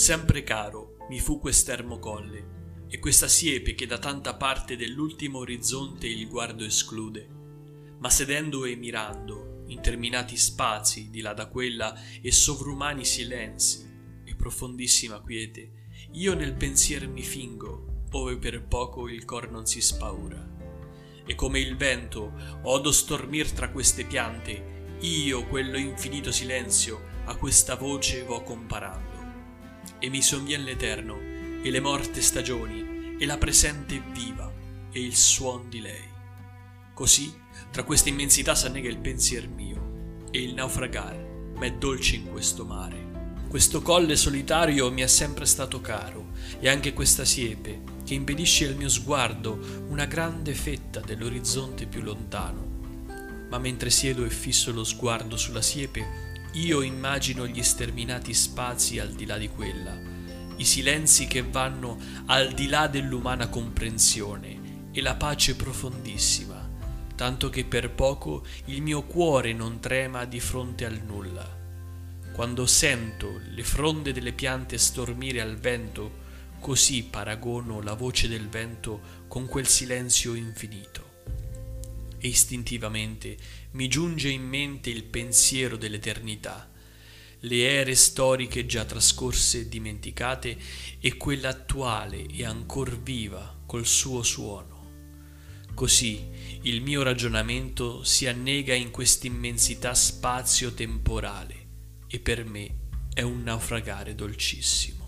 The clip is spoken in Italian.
Sempre caro mi fu quest'ermo colle e questa siepe che da tanta parte dell'ultimo orizzonte il guardo esclude. Ma sedendo e mirando, interminati spazi di là da quella e sovrumani silenzi e profondissima quiete, io nel pensier mi fingo, ove per poco il cor non si spaura. E come il vento odo stormir tra queste piante, io quello infinito silenzio a questa voce vo comparando. E mi sovvien l'eterno e le morte stagioni e la presente viva e il suon di lei. Così tra questa immensità s'annega il pensier mio e il naufragar m'è dolce in questo mare. Questo colle solitario mi è sempre stato caro e anche questa siepe che impedisce al mio sguardo una grande fetta dell'orizzonte più lontano. Ma mentre siedo e fisso lo sguardo sulla siepe, io immagino gli sterminati spazi al di là di quella i silenzi che vanno al di là dell'umana comprensione e la pace profondissima, tanto che per poco il mio cuore non trema di fronte al nulla. Quando sento le fronde delle piante stormire al vento, così paragono la voce del vento con quel silenzio infinito. E istintivamente mi giunge in mente il pensiero dell'eternità, le ere storiche già trascorse e dimenticate e quella attuale e ancor viva col suo suono. Così il mio ragionamento si annega in quest'immensità spazio-temporale e per me è un naufragare dolcissimo.